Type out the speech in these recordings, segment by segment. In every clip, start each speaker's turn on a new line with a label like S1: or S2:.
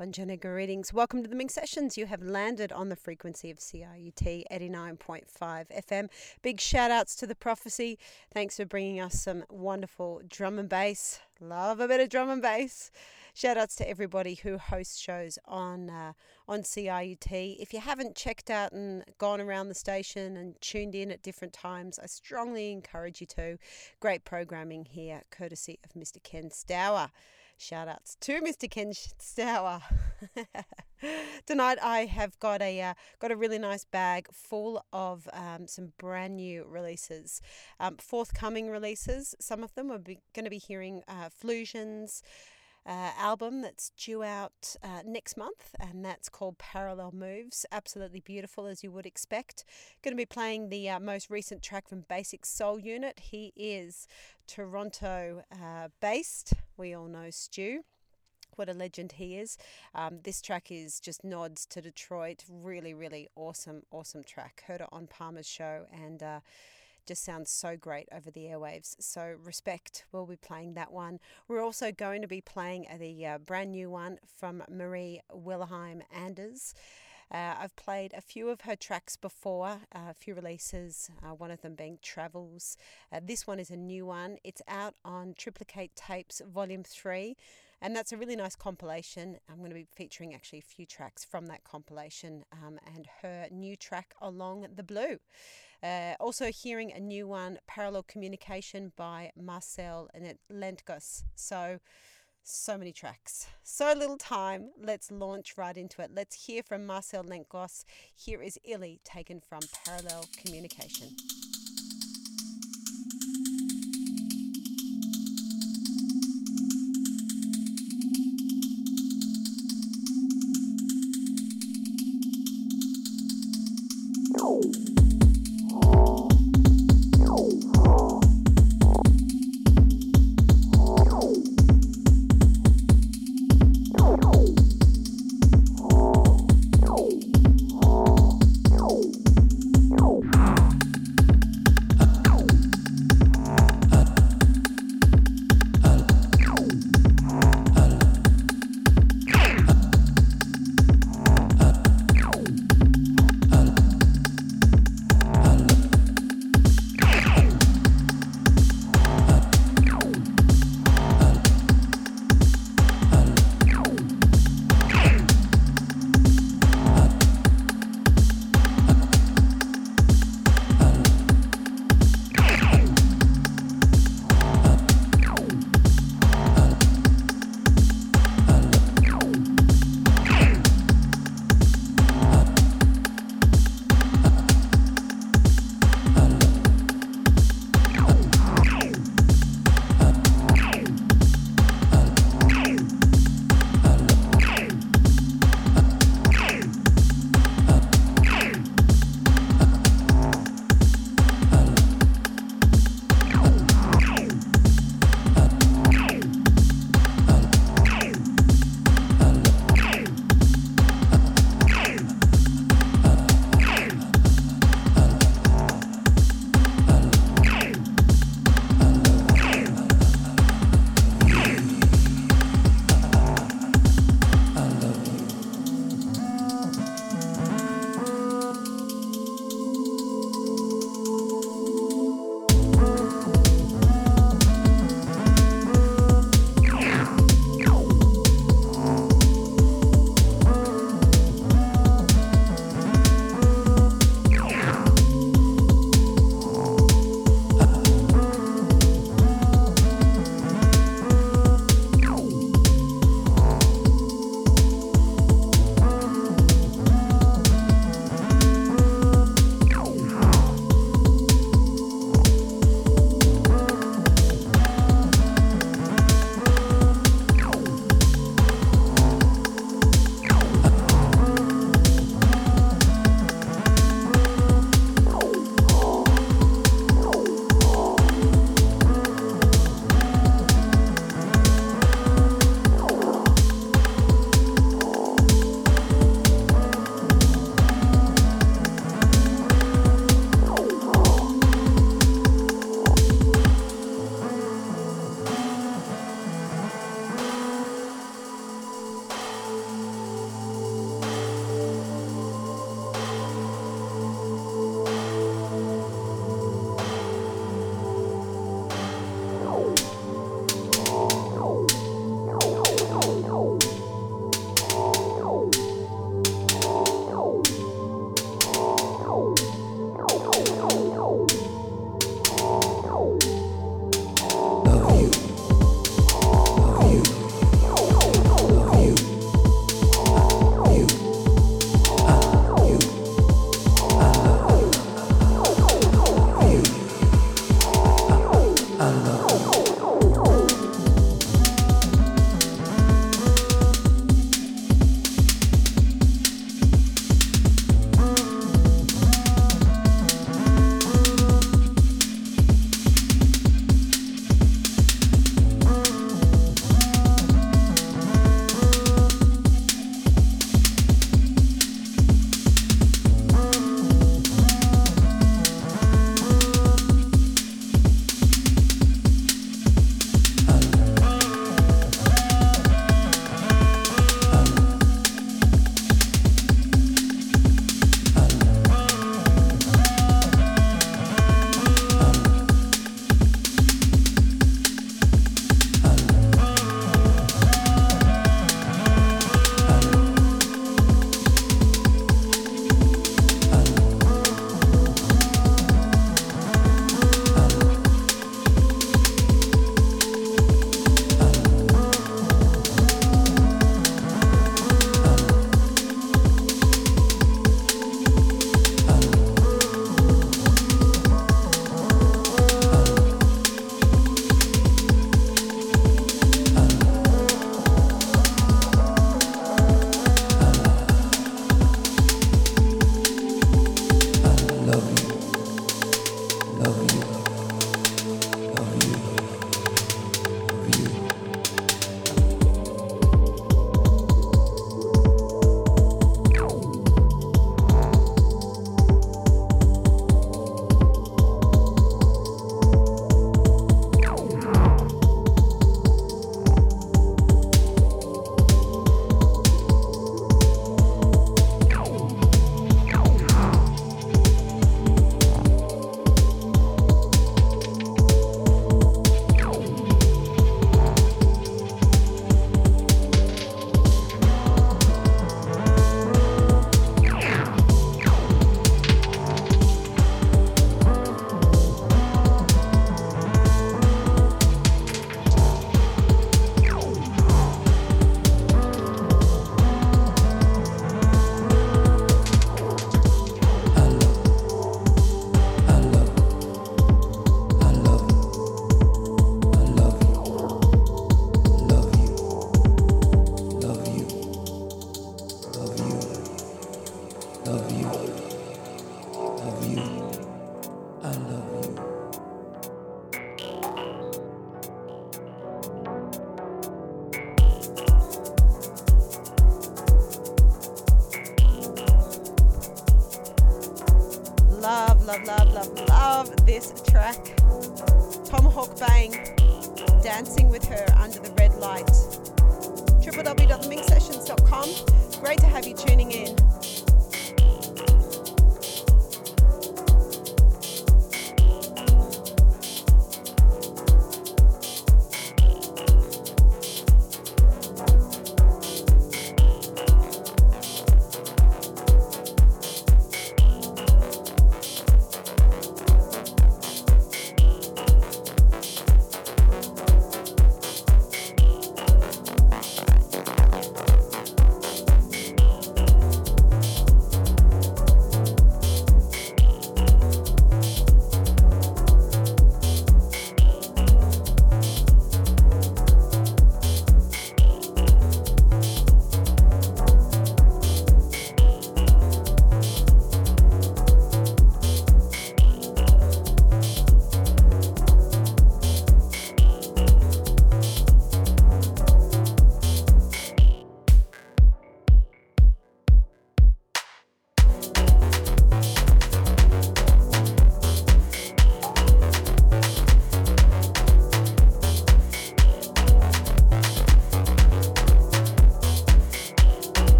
S1: Bonjana greetings. Welcome to the Minx Sessions. You have landed on the frequency of CIUT 89.5 FM. Big shout outs to the prophecy. Thanks for bringing us some wonderful drum and bass. Love a bit of drum and bass. Shout outs to everybody who hosts shows on uh, on CIUT. If you haven't checked out and gone around the station and tuned in at different times, I strongly encourage you to. Great programming here, courtesy of Mr. Ken Stowar. Shout outs to Mr. Ken Stowar. Tonight I have got a uh, got a really nice bag full of um, some brand new releases, um, forthcoming releases. Some of them we're going to be hearing uh, Fluxion's. Uh, album that's due out uh, next month, and that's called Parallel Moves. Absolutely beautiful, as you would expect. Going to be playing the uh, most recent track from Basic Soul Unit. He is Toronto uh, based. We all know Stu what a legend he is. Um, this track is just nods to Detroit. Really, really awesome, awesome track. Heard it on Palmer's show and uh, just sounds so great over the airwaves. So, respect, we'll be playing that one. We're also going to be playing the uh, brand new one from Marie Wilhelmine Anders. Uh, I've played a few of her tracks before, uh, a few releases, uh, one of them being Travels. Uh, this one is a new one. It's out on Triplicate Tapes Volume 3, and that's a really nice compilation. I'm going to be featuring actually a few tracks from that compilation um, and her new track, Along the Blue. Uh, also, hearing a new one, Parallel Communication by Marcel Lentges. So, so many tracks, so little time. Let's launch right into it. Let's hear from Marcel Lentges. Here is ILY taken from Parallel Communication.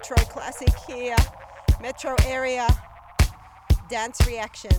S1: Metro Classic here, Metro area dance reaction.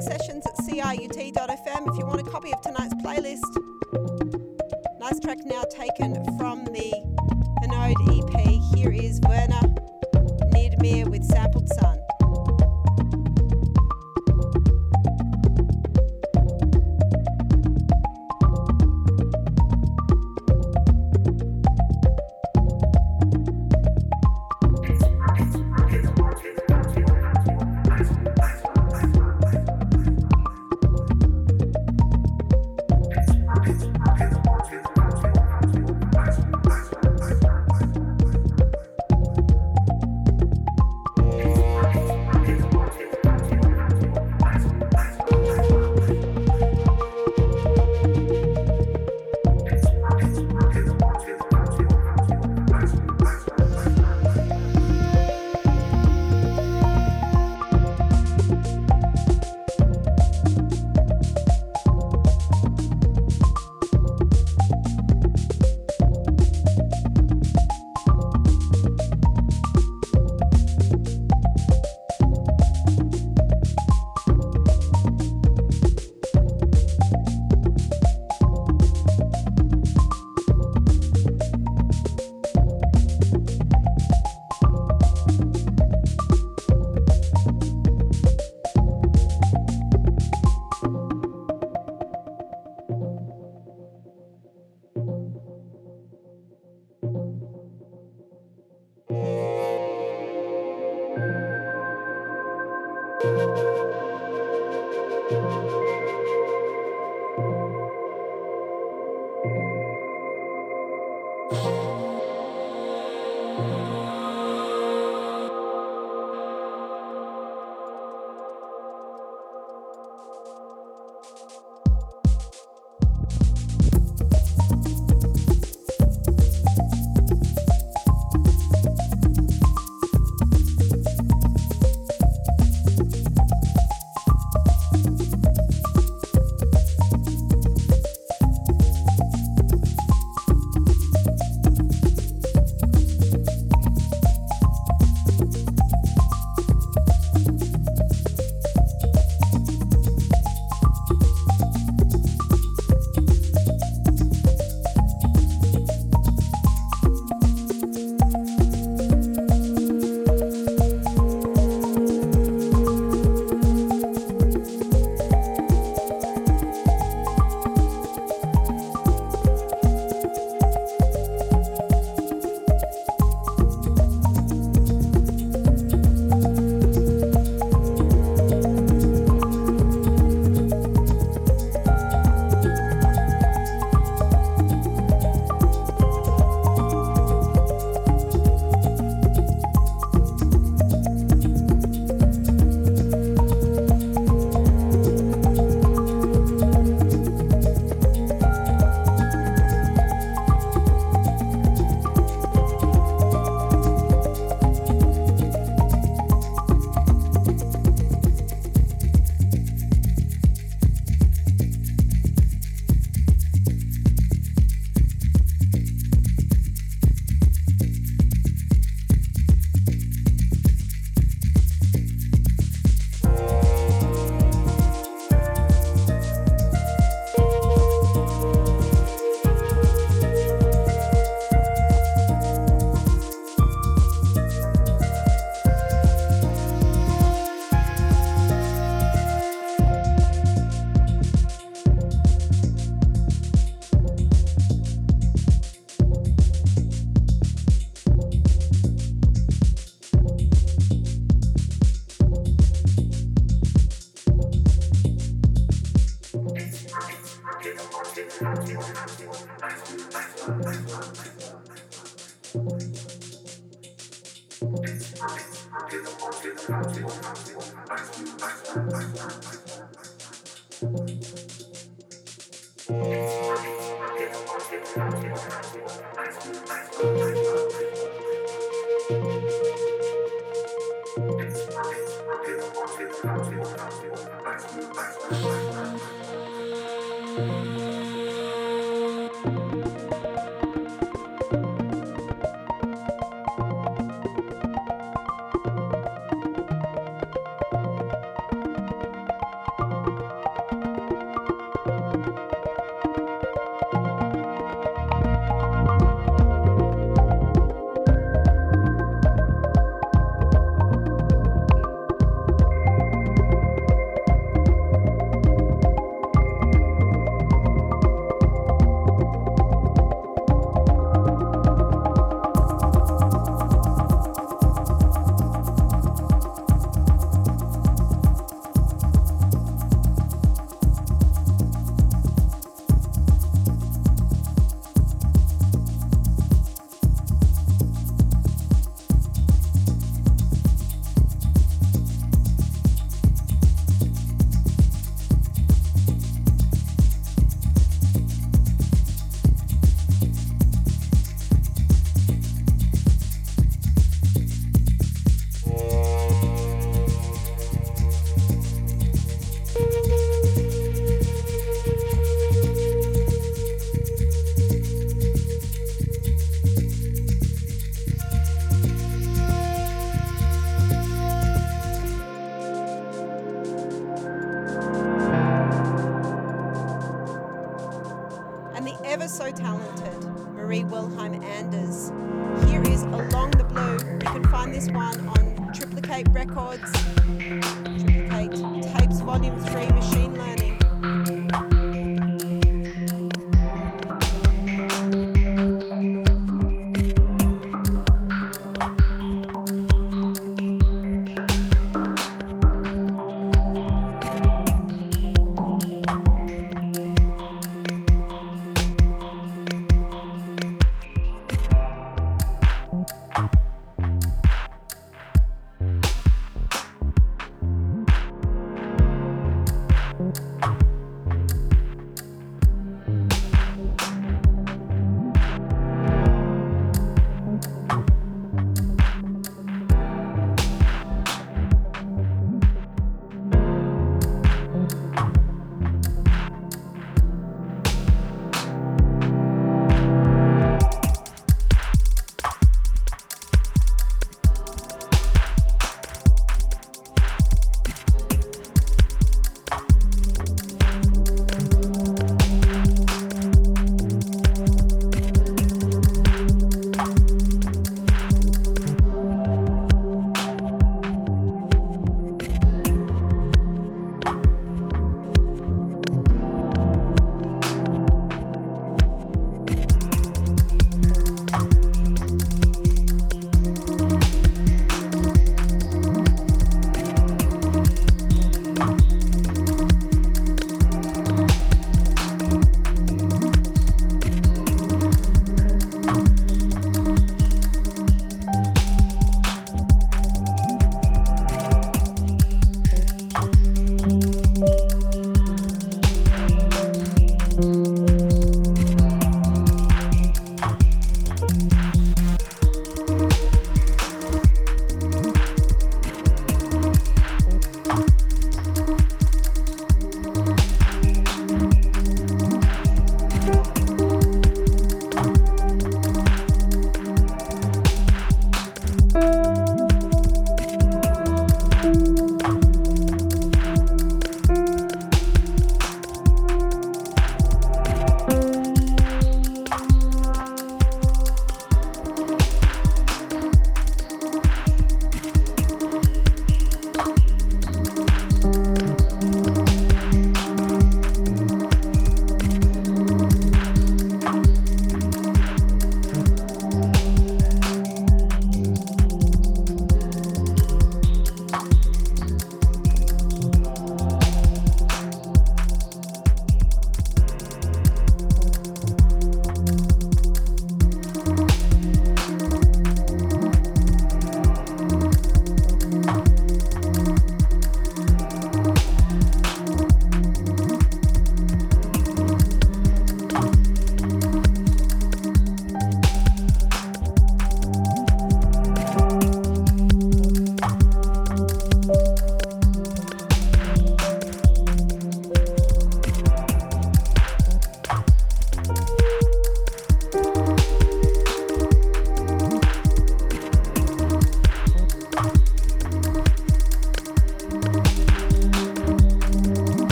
S1: Minx Sessions at CIUT.fm. If you want a copy of tonight's playlist, nice track now taken from the Anode EP. Here is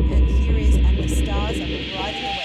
S1: And here is And the Stars Are Bright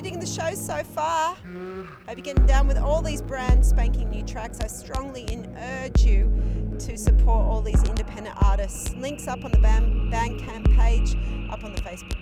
S1: Hope the show so far. Hope you're getting down with all these brand spanking new tracks. I strongly urge you to support all these independent artists. Links up on the Bandcamp page, up on the Facebook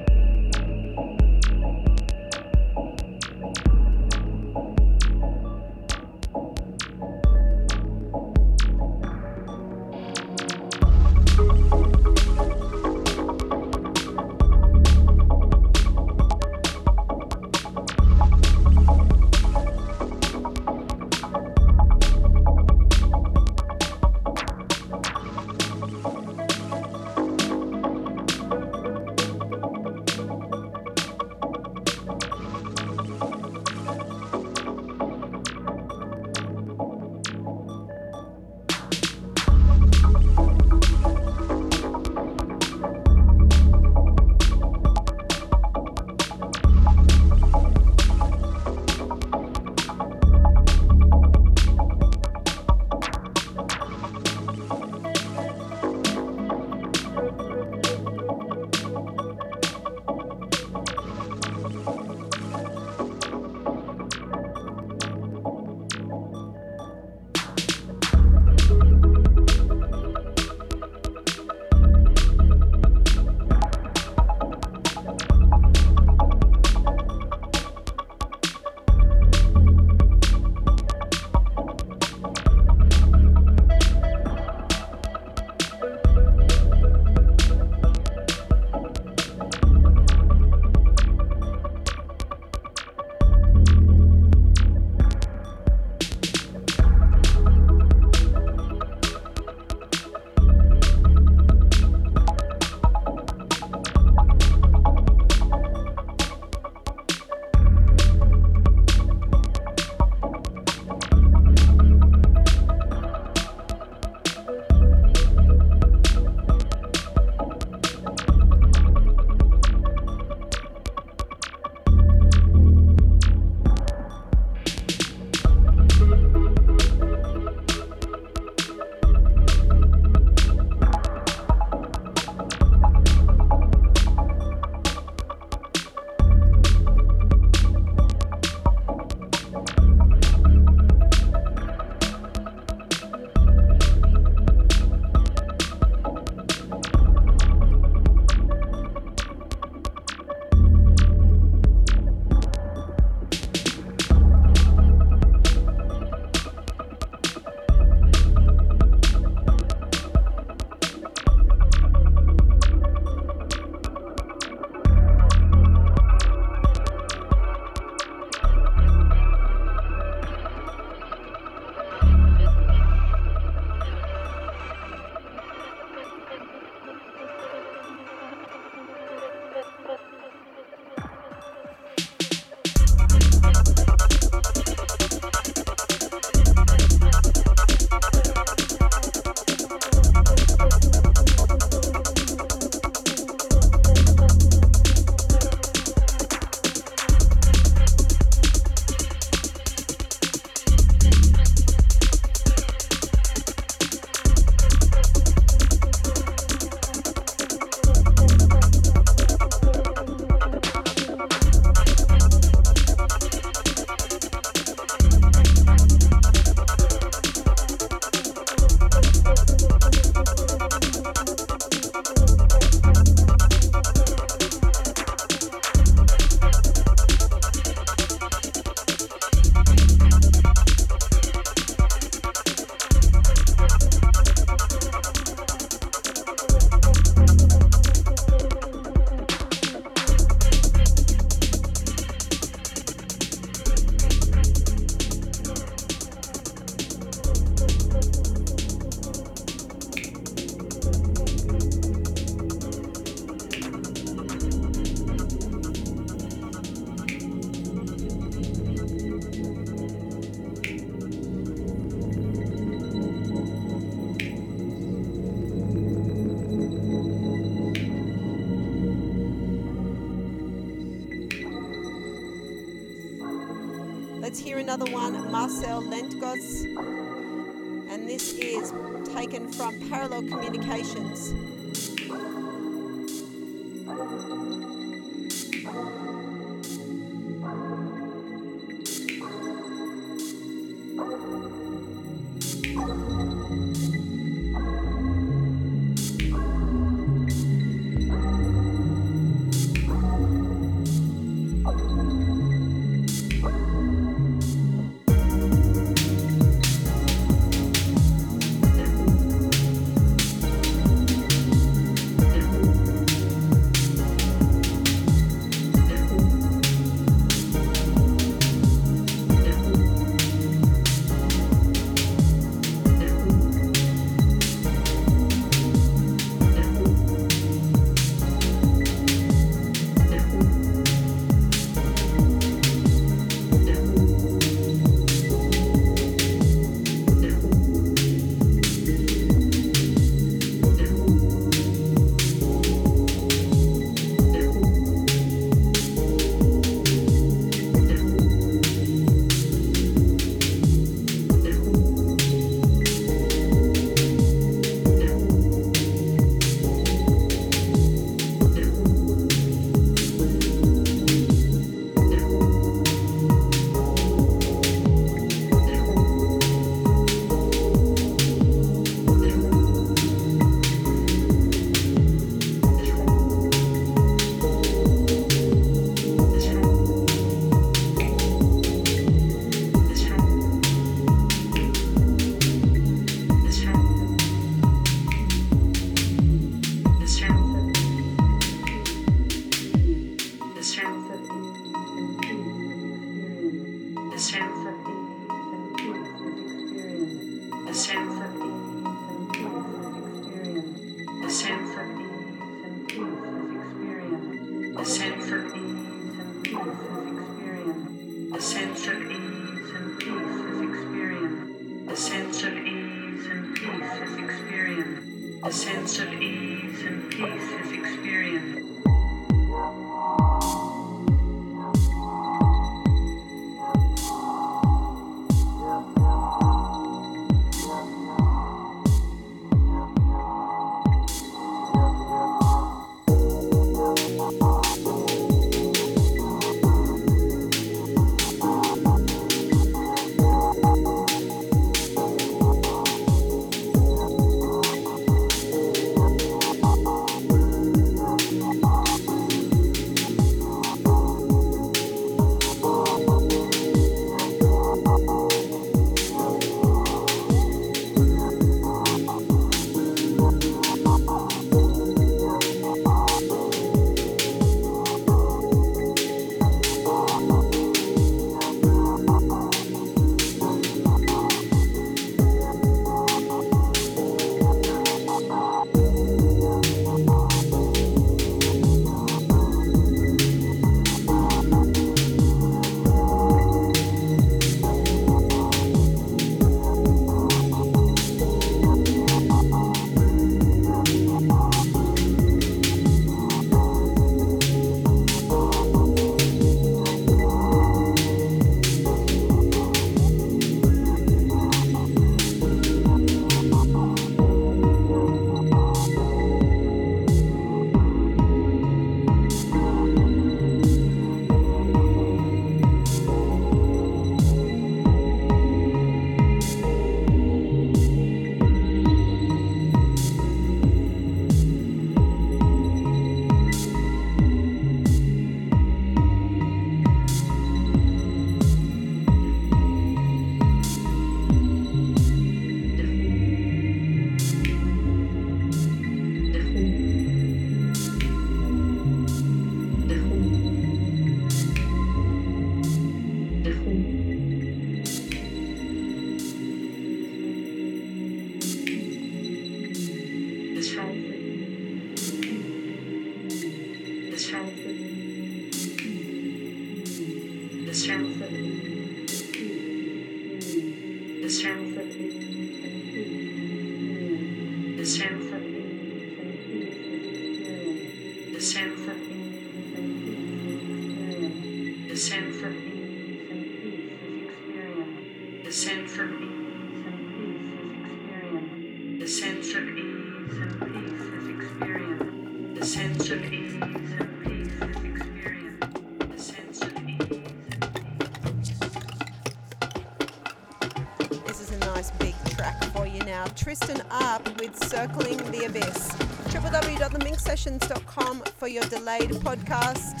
S2: the
S1: abyss. www.theminxsessions.com for your delayed podcast.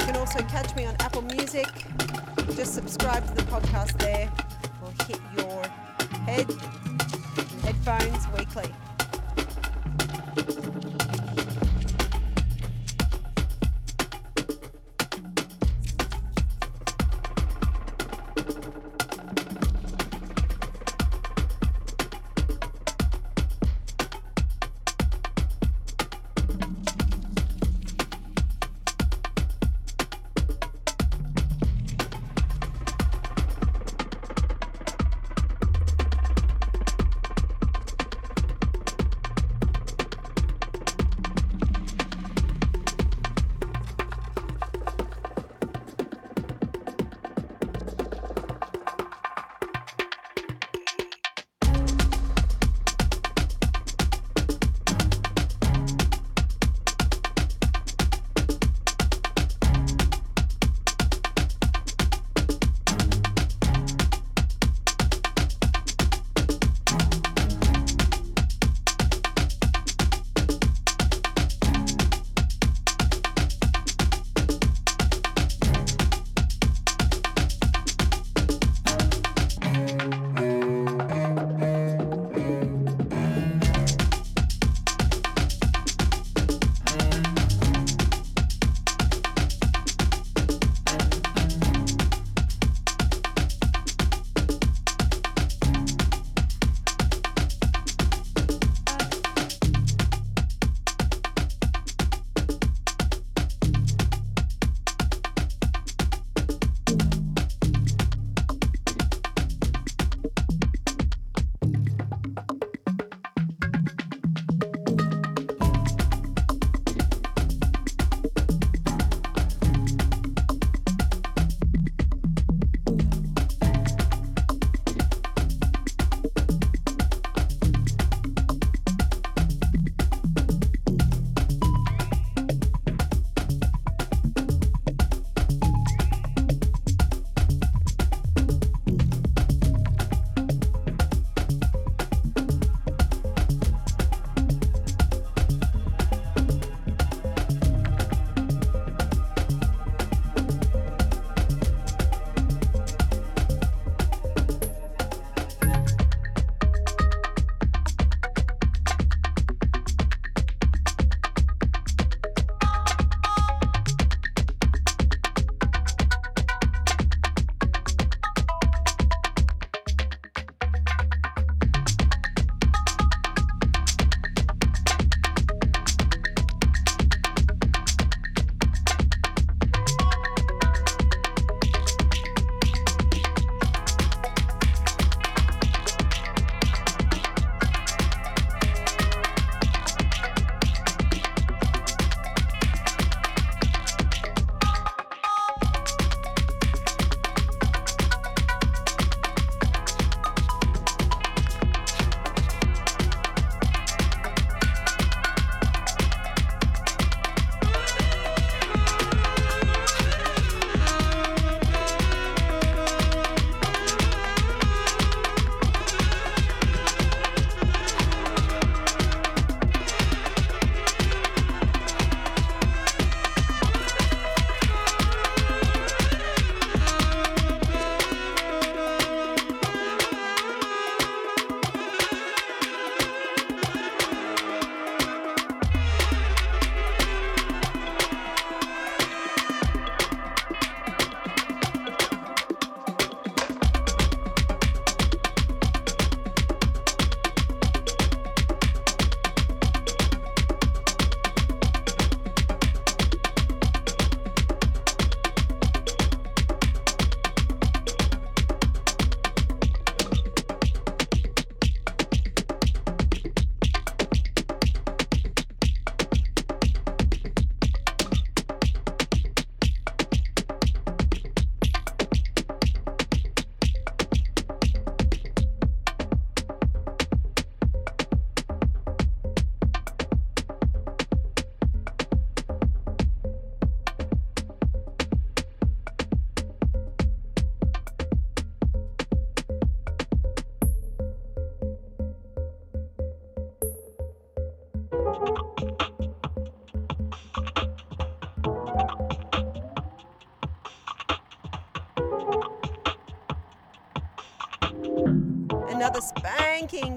S1: You can also catch me on Apple Music. Just subscribe to the podcast there.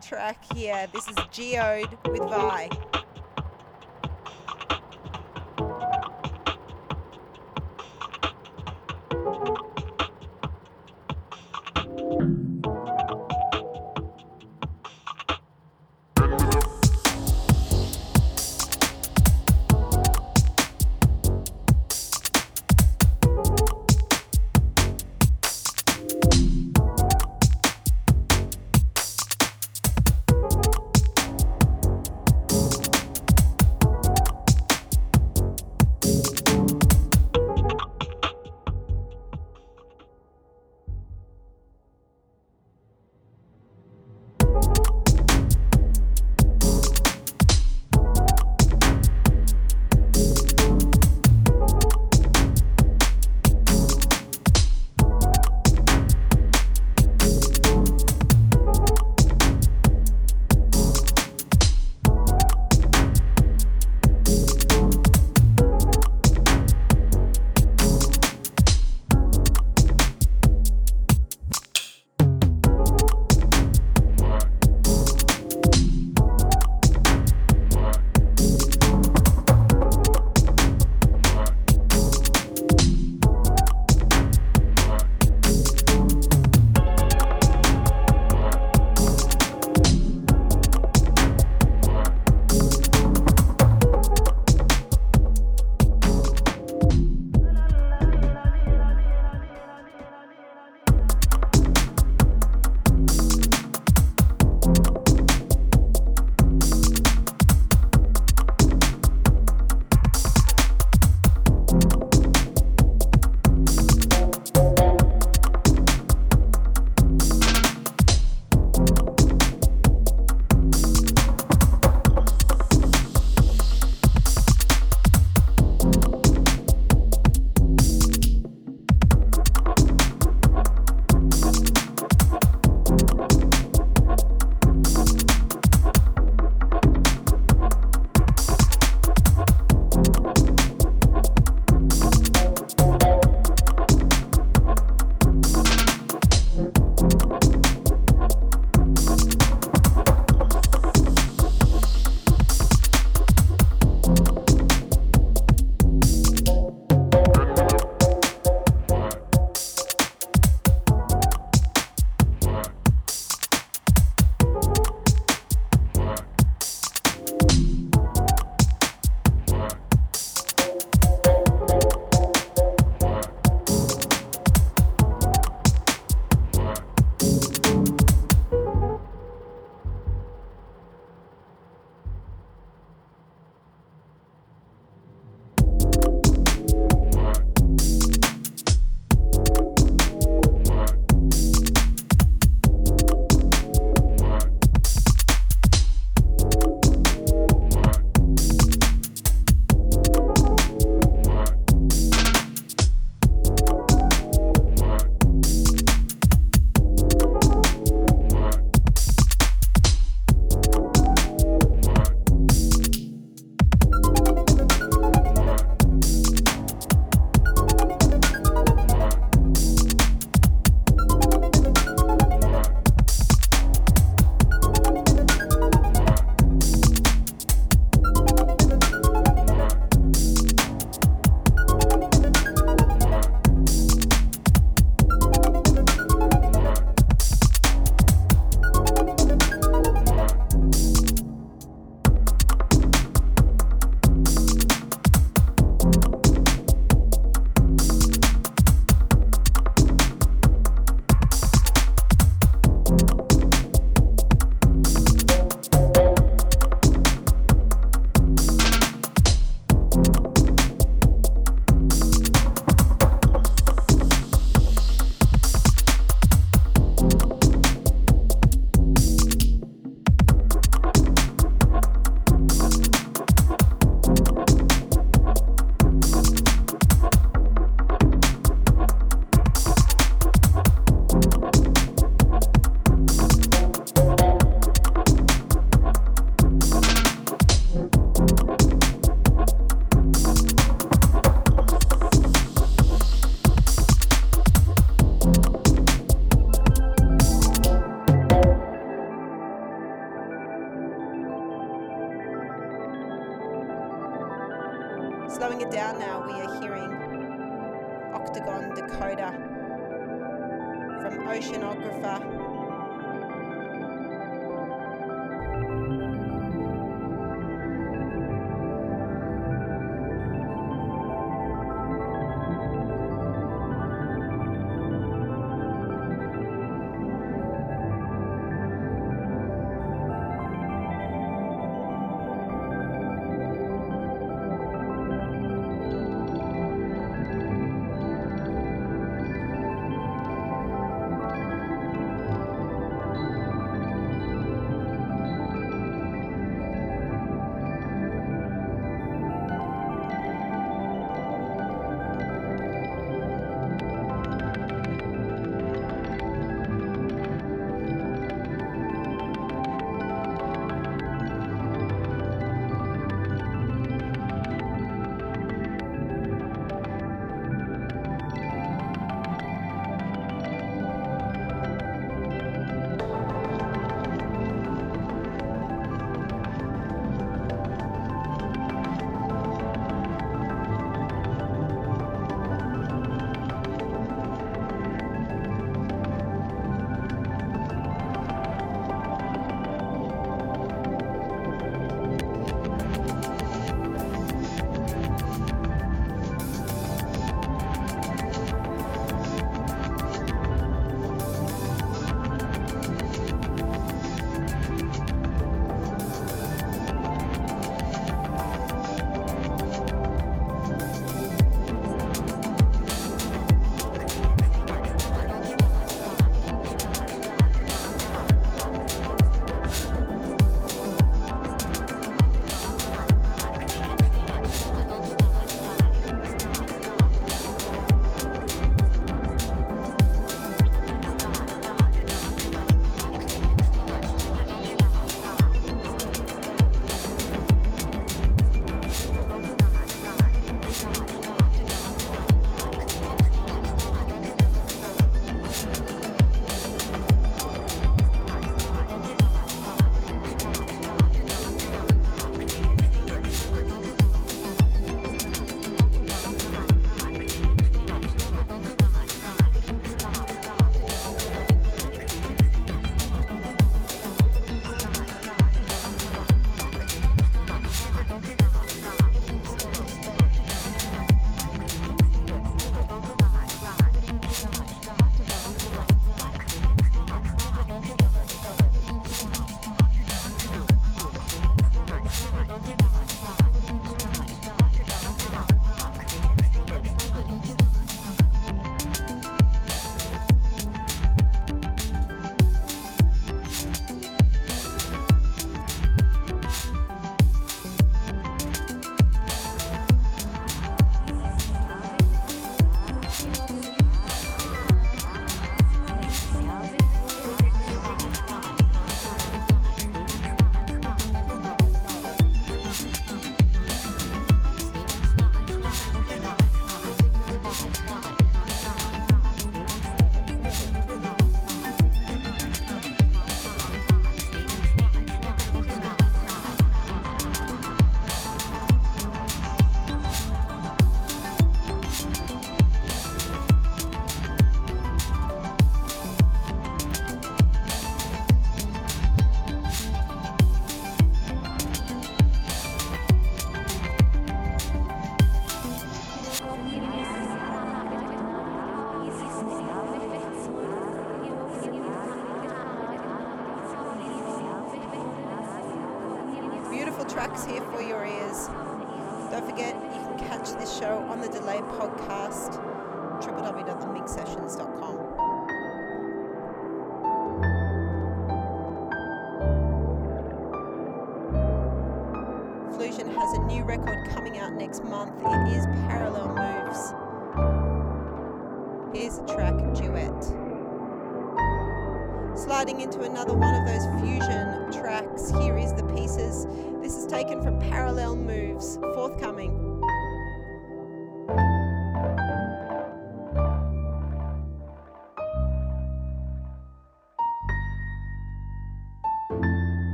S1: Track here. This is Geode with Vi.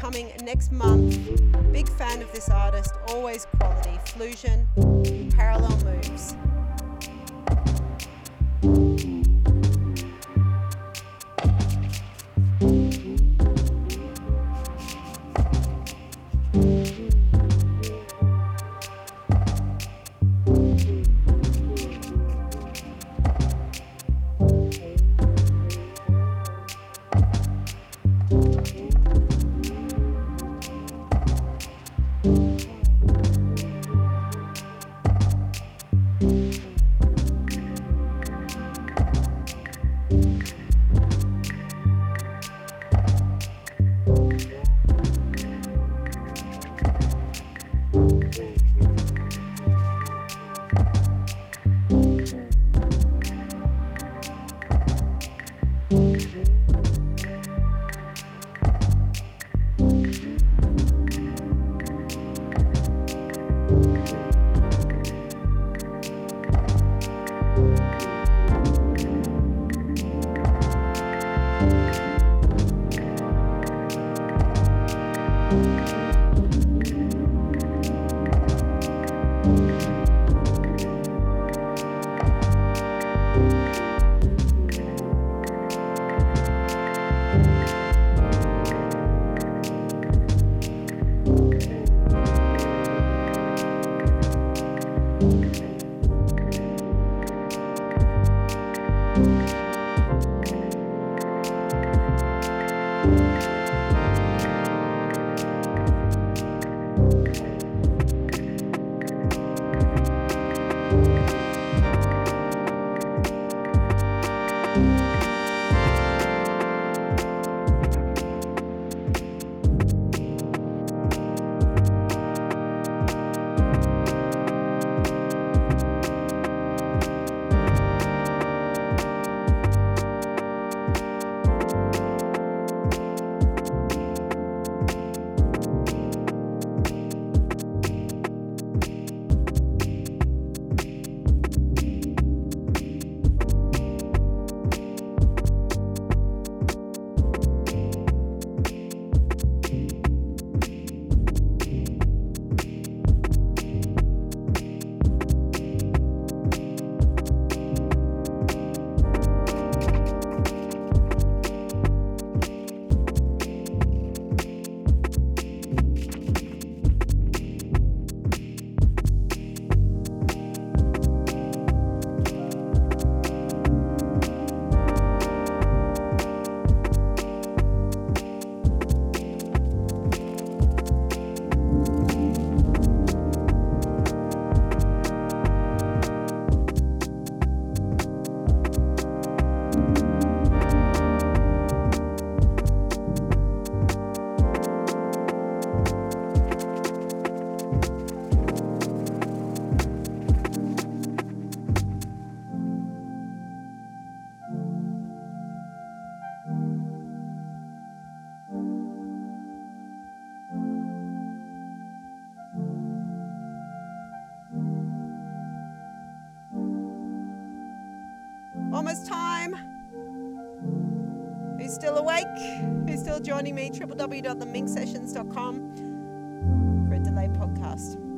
S1: Forthcoming next month. Big fan of this artist, always quality. Fluxion, joining me? www.theminxsessions.com for a delayed podcast.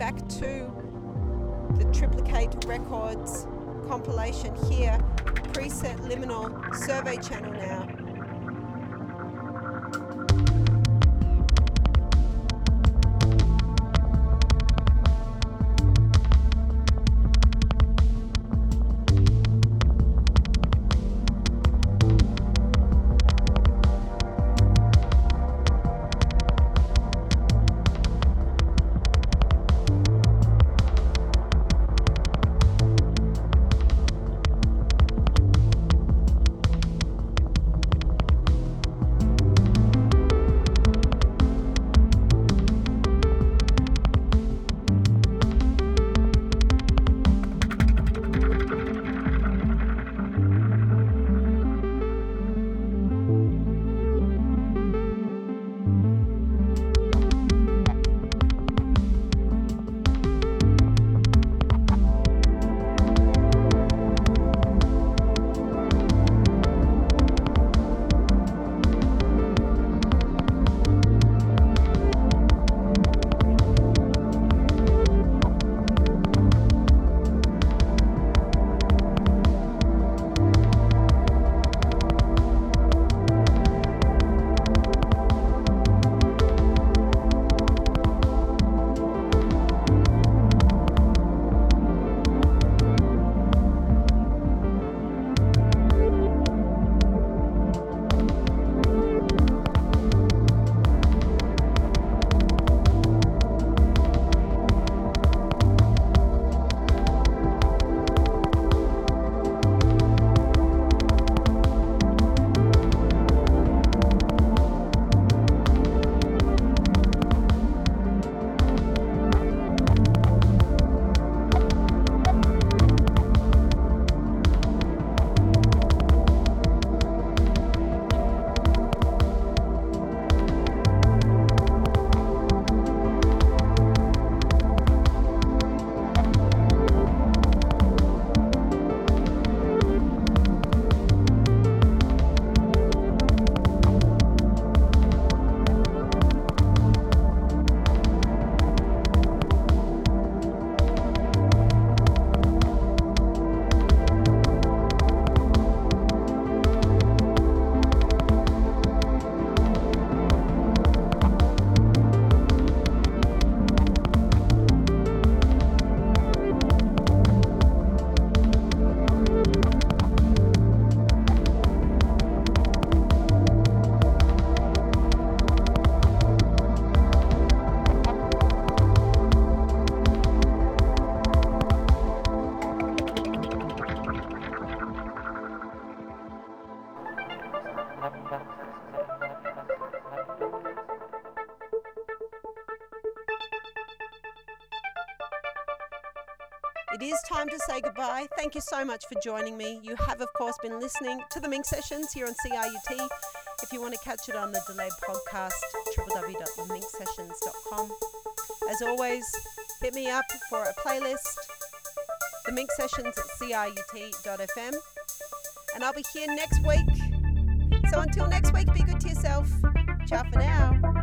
S1: Back to the Triplicate Records compilation here, preset liminal survey channel now. Goodbye. Thank you so much for joining me. You have, of course, been listening to the Minx Sessions here on CIUT. If you want to catch it on the delayed podcast, www.theminxsessions.com. As always, hit me up for a playlist, the Minx Sessions at CIUT.fm. And I'll be here next week. So until next week, be good to yourself. Ciao for now.